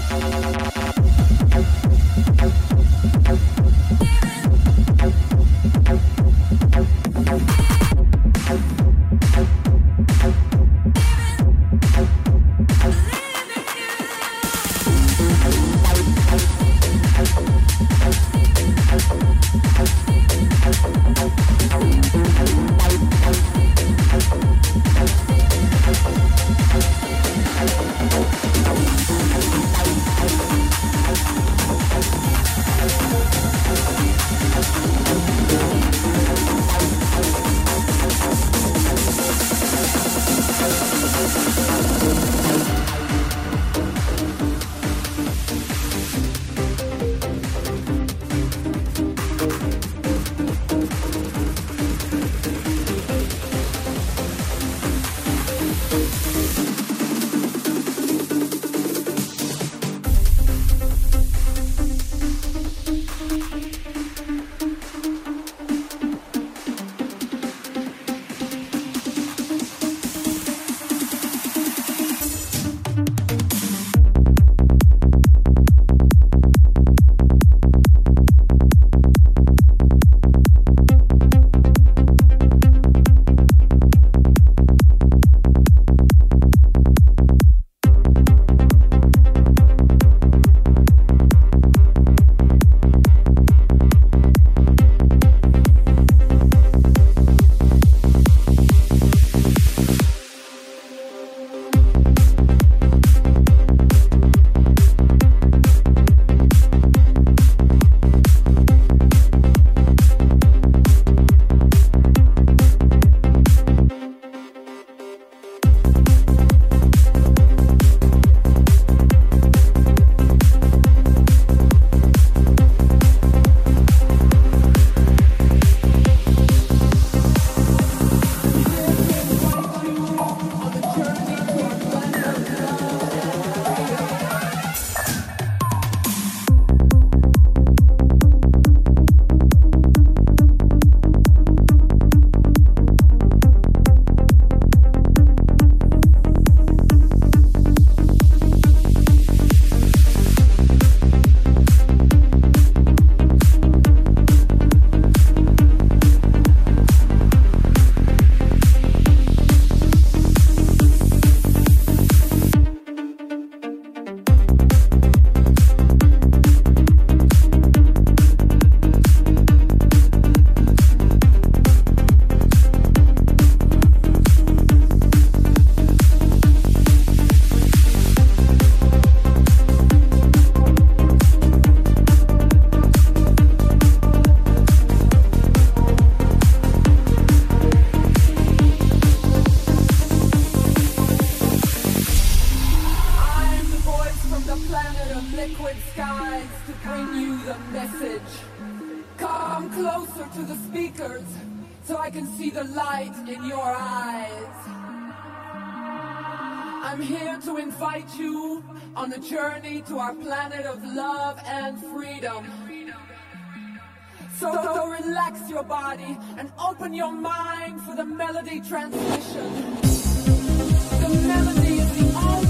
Música planet of liquid skies to bring you the message. Come closer to the speakers so I can see the light in your eyes. I'm here to invite you on a journey to our planet of love and freedom. So, so relax your body and open your mind for the melody transmission. The melody is the only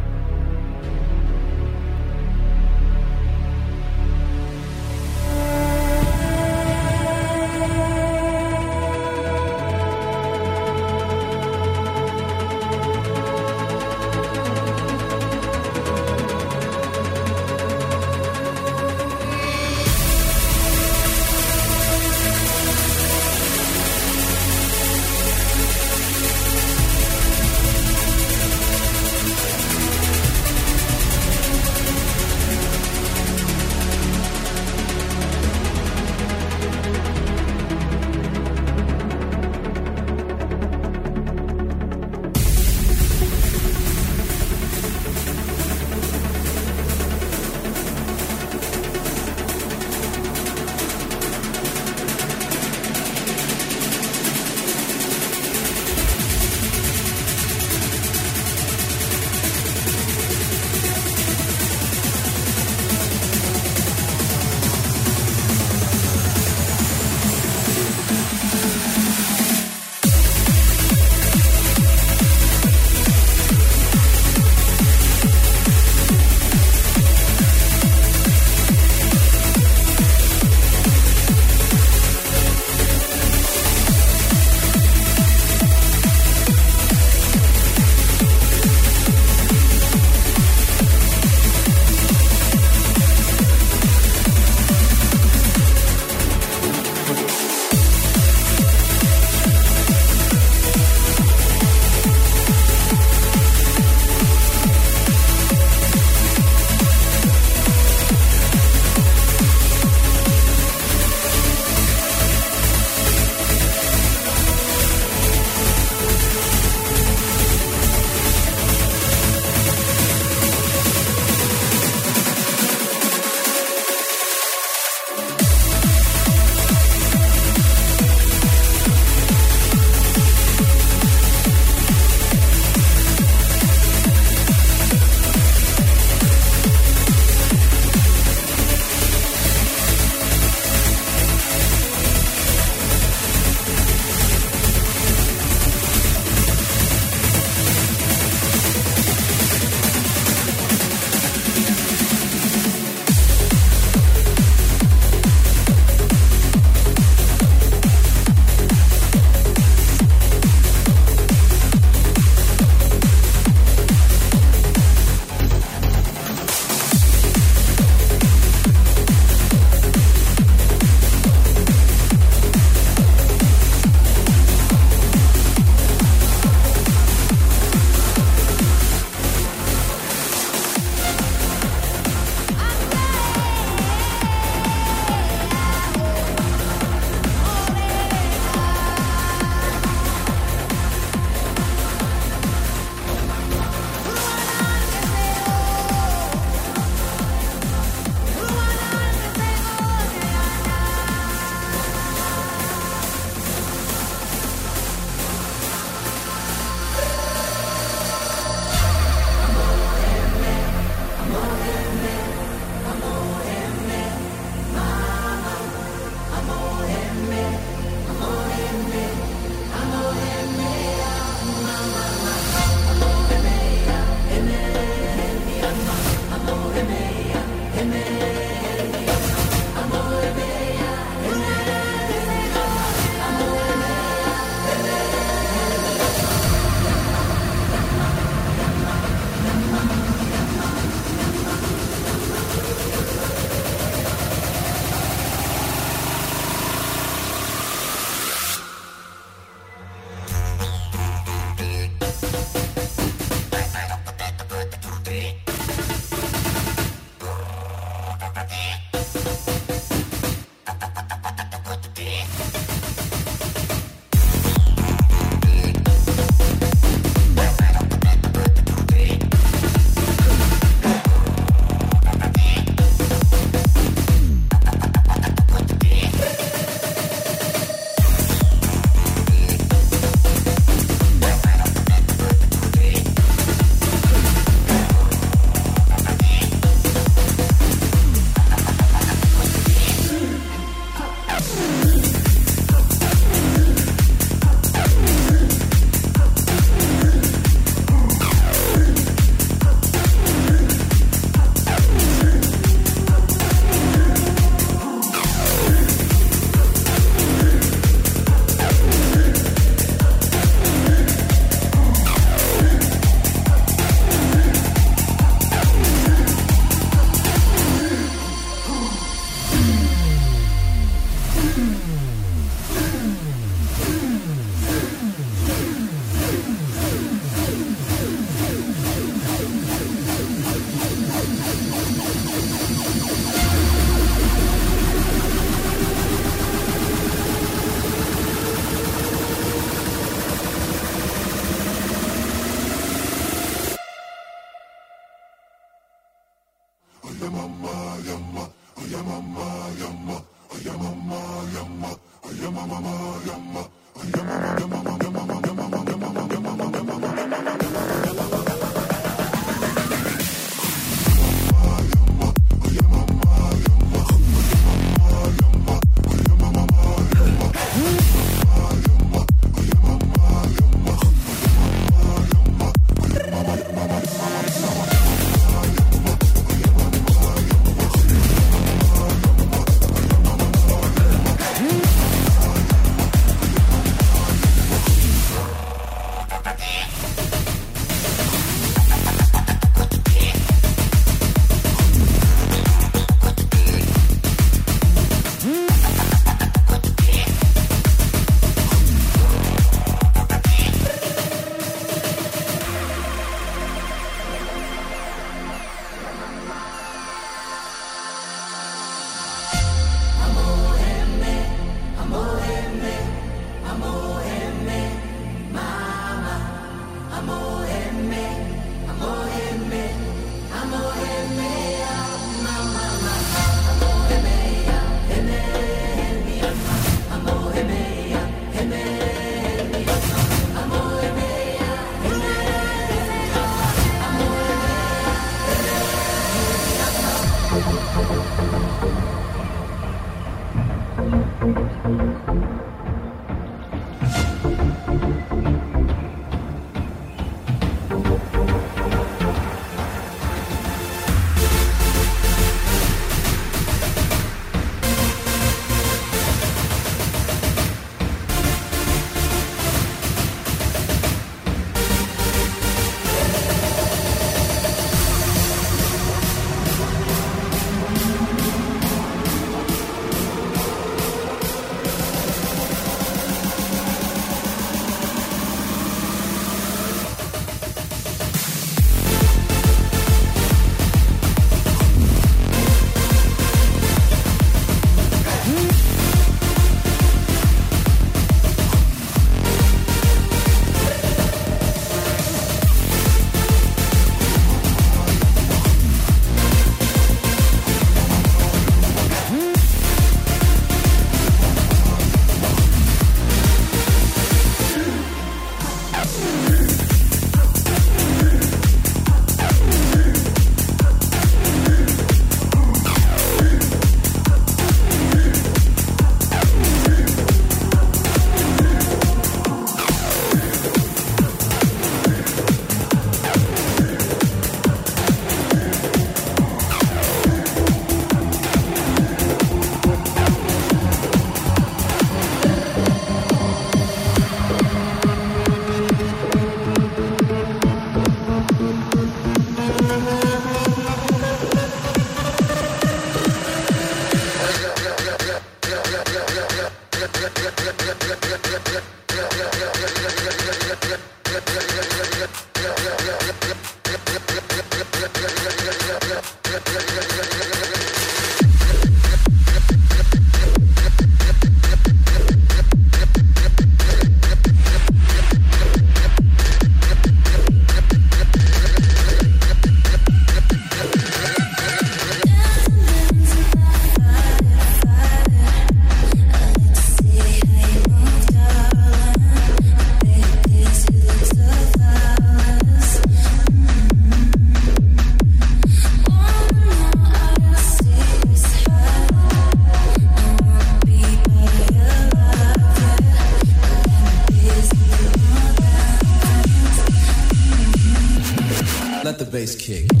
I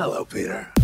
Hello, Peter.